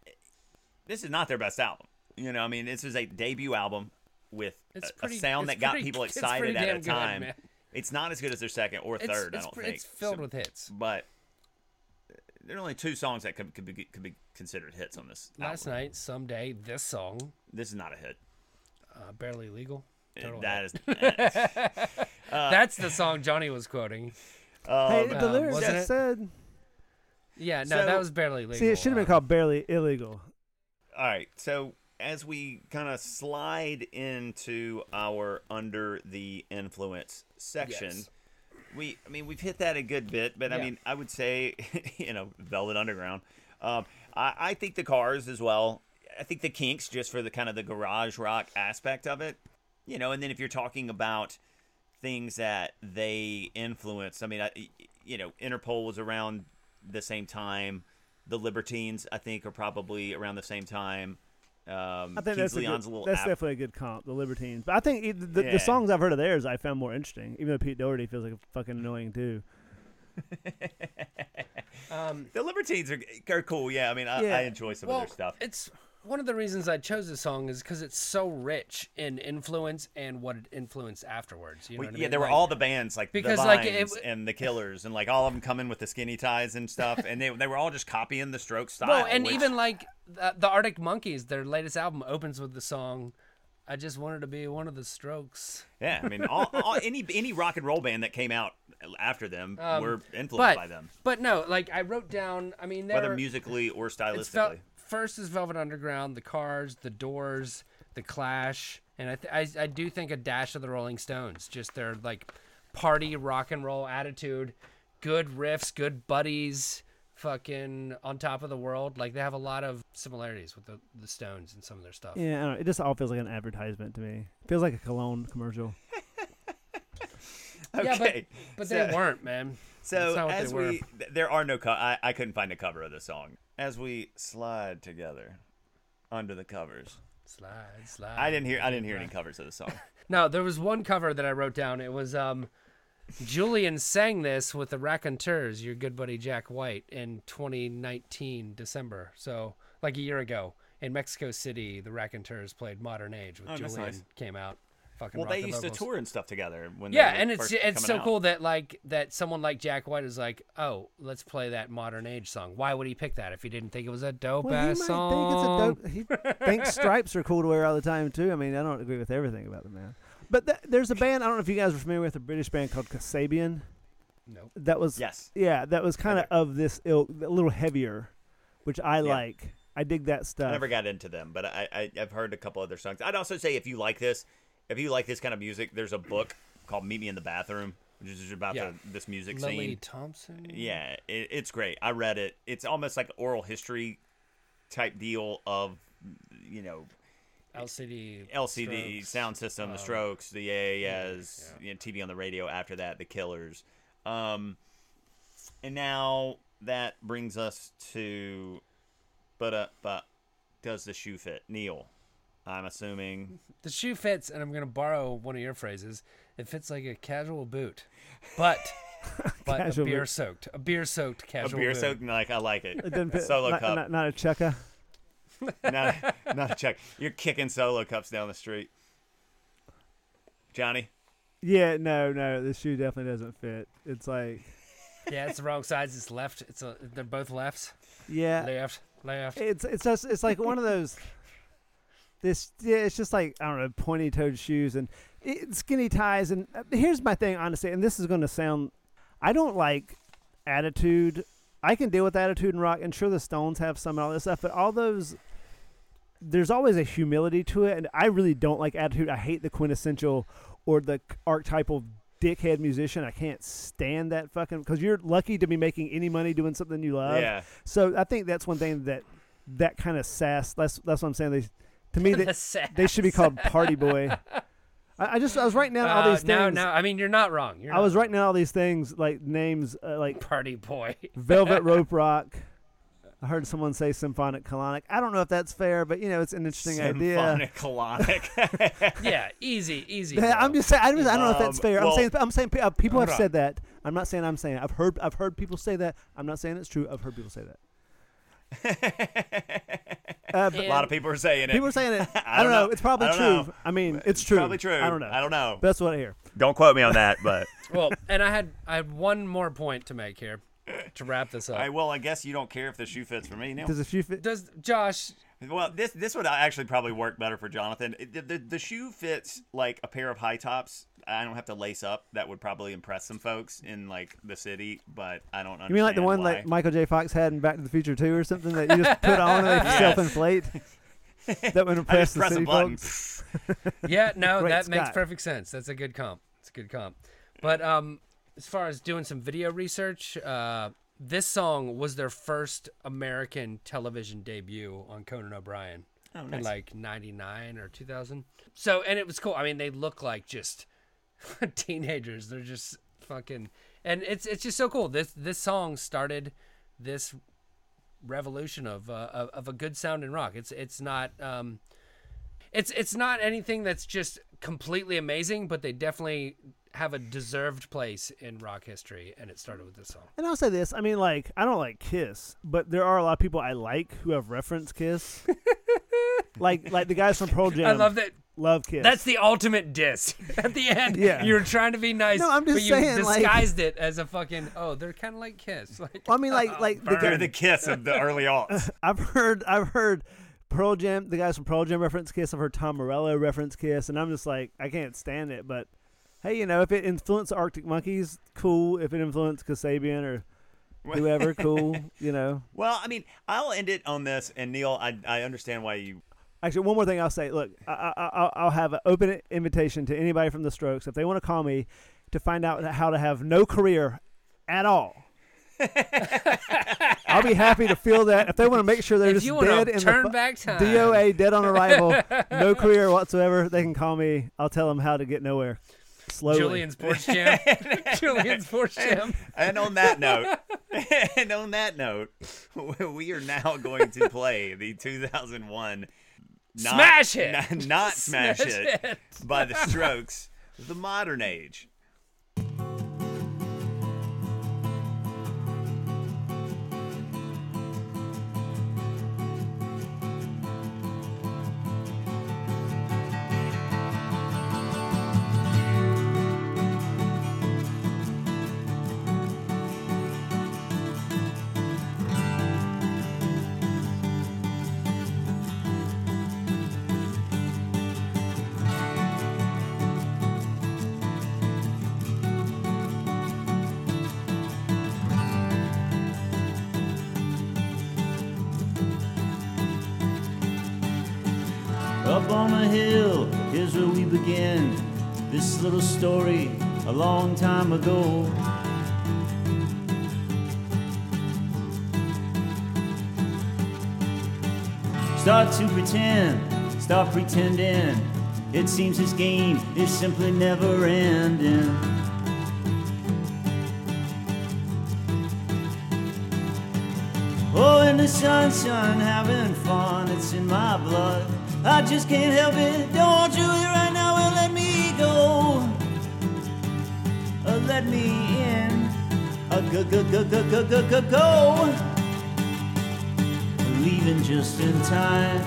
this is not their best album. You know, I mean, this is a debut album with It's a, pretty- a sound it's that got people excited at a time. man. It's not as good as their second or It's, third. it's, I don't think. it's filled So- with hits. but there are only two songs that could, could be could be considered hits on this. Last album. night, someday, this song, This is not a hit. uh, barely legal. Total that hit. is. that is- That's the song Johnny was quoting. hey, um, the um, lyrics wasn't just said. Yeah, no, So- that was barely legal. See, it should have been uh, called barely illegal. All right, so as we kind of slide into our under the influence section, Yes. We I mean we've hit that a good bit, but I Yeah. mean I would say you know Velvet Underground. Um, I, I think the Cars as well. I think the Kinks just for the kind of the garage rock aspect of it, you know. And then if you're talking about things that they influence, I mean, I, you know, Interpol was around the same time. The Libertines, I think, are probably around the same time. Um, I think Kings that's, a good, a little that's ap- definitely a good comp, the Libertines. But I think it- the, Yeah. the songs I've heard of theirs I found more interesting, even though Pete Doherty feels like a fucking annoying too. Um, the Libertines are, are cool. Yeah, I mean, I, Yeah. I enjoy some well, of their stuff. it's one of the reasons I chose this song is because it's so rich in influence and what it influenced afterwards. You know Well, what I yeah, mean? there were Like- all the bands like Because, the like, it- and the Killers, and like all of them come in with the skinny ties and stuff, and they they were all just copying the Strokes style. Well, and which- even like the, the Arctic Monkeys, their latest album opens with the song "I Just Wanted to Be One of the Strokes." yeah, I mean, all, all, any any rock and roll band that came out after them Um, were influenced but by them, but no, like I wrote down. I mean, whether musically or stylistically. First is Velvet Underground, the Cars, the Doors, the Clash, and I, th- I I do think a dash of the Rolling Stones. Just their like party rock and roll attitude, good riffs, good buddies, fucking on top of the world. Like they have a lot of similarities with the, the Stones and some of their stuff. Yeah, I don't know, it just all feels like an advertisement to me. It feels like a cologne commercial. Yeah, Okay, but so- they weren't, man. So That's not what as they were. we, there are no, co- I, I couldn't find a cover of the song. As we slide together under the covers, Slide, slide. I didn't hear, I didn't hear any covers of the song. No, there was one cover that I wrote down. It was um, Julian sang this with the Raconteurs, your good buddy Jack White, in 2019 December. So like a year ago in Mexico City, the Raconteurs played Modern Age with Oh, Julian. nice. Came out. Fucking Well, they the used to tour and stuff together when. Yeah, were and it's it's so out. cool that like that someone like Jack White is like, oh, let's play that Modern Age song. Why would he pick that if he didn't think it was a dope Well, ass might song? think it's a dope. He thinks stripes are cool to wear all the time too. I mean, I don't agree with everything about the man. But th- there's a band I don't know if you guys are familiar with a British band called Kasabian. Nope. That was Yes. yeah, that was kind of of this ilk, a little heavier, which I Yeah. like. I dig that stuff. I never got into them, but I, I I've heard a couple other songs. I'd also say if you like this, if you like this kind of music, there's a book called Meet Me in the Bathroom, which is about Yeah. the, this music Lily scene. Thompson. Yeah, it, it's great. I read it. It's almost like oral history type deal of you know LCD. LCD Strokes, sound system, the um, Strokes, the AAS, yeah. you know, TV on the radio. After that, the Killers, um, and now that brings us to, but uh, but does the shoe fit, Neil? I'm assuming. The shoe fits, and I'm going to borrow one of your phrases. It fits like a casual boot, but but a beer boot. soaked, a beer soaked casual. Boot. A beer boot. soaked, like I like it. It doesn't fit, Solo not, cup, not, not a chukka. not, not a check. You're kicking solo cups down the street, Johnny. Yeah, no, no, the shoe definitely doesn't fit. It's like Yeah, it's the wrong size. It's left. It's a. They're both lefts. yeah, Left, left. it's it's just it's like one of those. This yeah, it's just like I don't know, pointy toed shoes and it, skinny ties. And uh, here's my thing, honestly, and this is going to sound, I don't like attitude. I can deal with attitude and rock, and sure the Stones have some and all this stuff, but all those, there's always a humility to it, and I really don't like attitude. I hate the quintessential or the archetypal dickhead musician. I can't stand that fucking because you're lucky to be making any money doing something you love. yeah, So I think that's one thing that that kind of sass. That's that's what I'm saying. They, to me, they, The they should be called Party Boy. I, I just I was writing down all Uh, these things. no, no. I mean, you're not wrong. You're I was not writing down all these things like names uh, like party boy. Velvet Rope Rock. I heard someone say symphonic colonic. I don't know if that's fair, but you know it's an interesting idea. Symphonic colonic. yeah, easy, easy. Yeah, I'm just saying. I, just, I don't know if that's Um, fair. well- I'm saying. I'm saying. Uh, people have Hold said that. I'm not saying I'm saying. it. I've heard. I've heard people say that. I'm not saying it's true. I've heard people say that. Uh, A lot of people are saying it. People are saying it. I, I don't don't know. know. It's probably I true. know. I mean, it's true. Probably true. I don't know. I don't know. That's what I hear. Don't quote me on that, but Well, and I had I had one more point to make here to wrap this up. I well, I guess you don't care if the shoe fits for me now. Does the shoe fit? Does Josh? Well, this this would actually probably work better for Jonathan. The, the, the shoe fits like a pair of high tops. I don't have to lace up. That would probably impress some folks in like the city, but I don't understand You mean like the one why. that Michael J. Fox had in Back to the Future 2 or something that you just put on and they Yes. self-inflate? That would impress the press city folks. Yeah, no, Great that makes perfect sense. That's a good comp. It's a good comp. But um, as far as doing some video research, uh, this song was their first American television debut on Conan O'Brien Oh, in like '99 or 2000. So, and it was cool. I mean, they look like just teenagers. They're just fucking, and it's it's just so cool. This this song started this revolution of uh, of, of a good sounding rock. It's it's not um, it's it's not anything that's just completely amazing, but they definitely have a deserved place in rock history, and it started with this song. And I'll say this: I mean, like, I don't like Kiss, but there are a lot of people I like who have referenced Kiss. like, like the guys from Pearl Jam. I love that. Love Kiss. That's the ultimate diss. At the end, Yeah. you were trying to be nice, No, I'm just but you saying, like- disguised it as a fucking. Oh, they're kind of like Kiss. Like, I mean, like, like the, They're the kiss of the early aughts. I've heard, I've heard Pearl Jam. The guys from Pearl Jam reference Kiss. I've heard Tom Morello reference Kiss, and I'm just like, I can't stand it. But hey, you know, if it influenced Arctic Monkeys, cool. If it influenced Kasabian or whoever, cool. You know. Well, I mean, I'll end it on this. And Neil, I I understand why you. Actually, one more thing I'll say. Look, I, I, I'll- I'll have an open invitation to anybody from the Strokes if they want to call me to find out how to have no career at all. I'll be happy to feel that. If they want to make sure they're If just you dead in turn the back time. DOA, dead on arrival, no career whatsoever, they can call me. I'll tell them how to get nowhere. Slowly. Julian Sports Jam. Julian Sports Jam. And on that note, and on that note, we are now going to play the 2001 not, Smash hit. not, not smash, Smash hit, hit. by the Strokes, the modern age. Up on a hill, here's where we begin. This little story a long time ago. Start to pretend, stop pretending. It seems this game is simply never ending. Oh, in the sunshine, having fun, it's in my blood. I just can't help it. Don't want you here right now, well, let me go. Uh, let me in. Uh, go, go, go, go, go, go, go, go. Leaving just in time.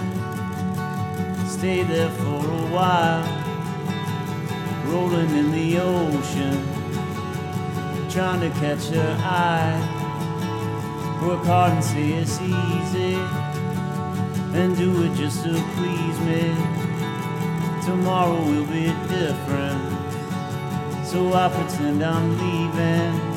Stay there for a while. Rolling in the ocean. Trying to catch her eye. Work hard and say it's easy And do it just to please me. Tomorrow will be different. So I pretend I'm leaving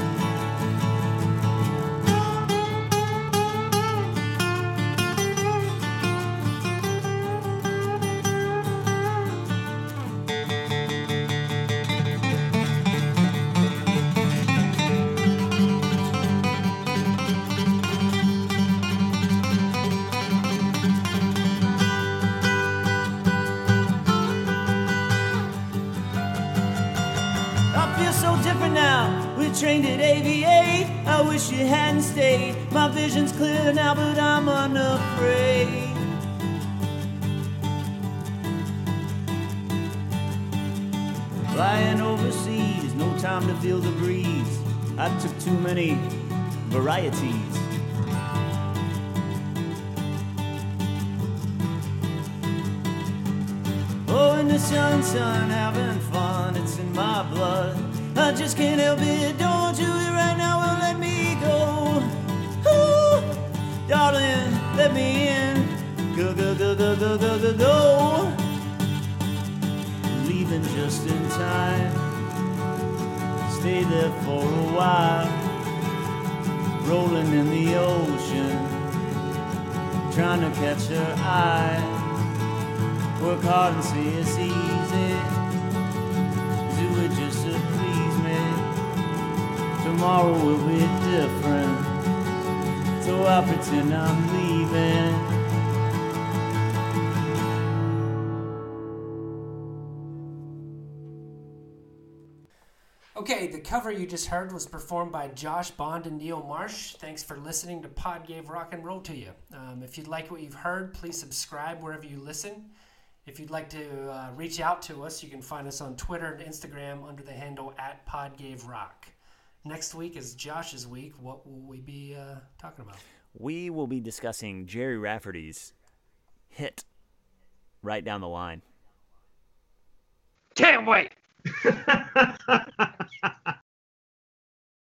aviate. I wish you hadn't stayed. My vision's clear now, but I'm unafraid. Flying overseas, no time to feel the breeze. I took too many varieties. Oh, in the sun, sun, having fun, it's in my blood. I just can't help it. You it right now? Well, let me go. Ooh, darling, let me in. Go, go, go, go, go, go, go, go. Leaving just in time. Stay there for a while. Rolling in the ocean. Trying to catch her eye. Work hard and see it's easy. Tomorrow will be different. So I pretend I'm leaving. Okay, the cover you just heard was performed by Josh Bond and Neil Marsh. Thanks for listening to Pod Gave Rock and Roll to you. Um, if you'd like what you've heard, please subscribe wherever you listen. If you'd like to uh, reach out to us, you can find us on Twitter and Instagram under the handle at Pod Gave Rock. Next week is Josh's week. What will we be uh, talking about? We will be discussing Gerry Rafferty's hit right down the line. Can't wait.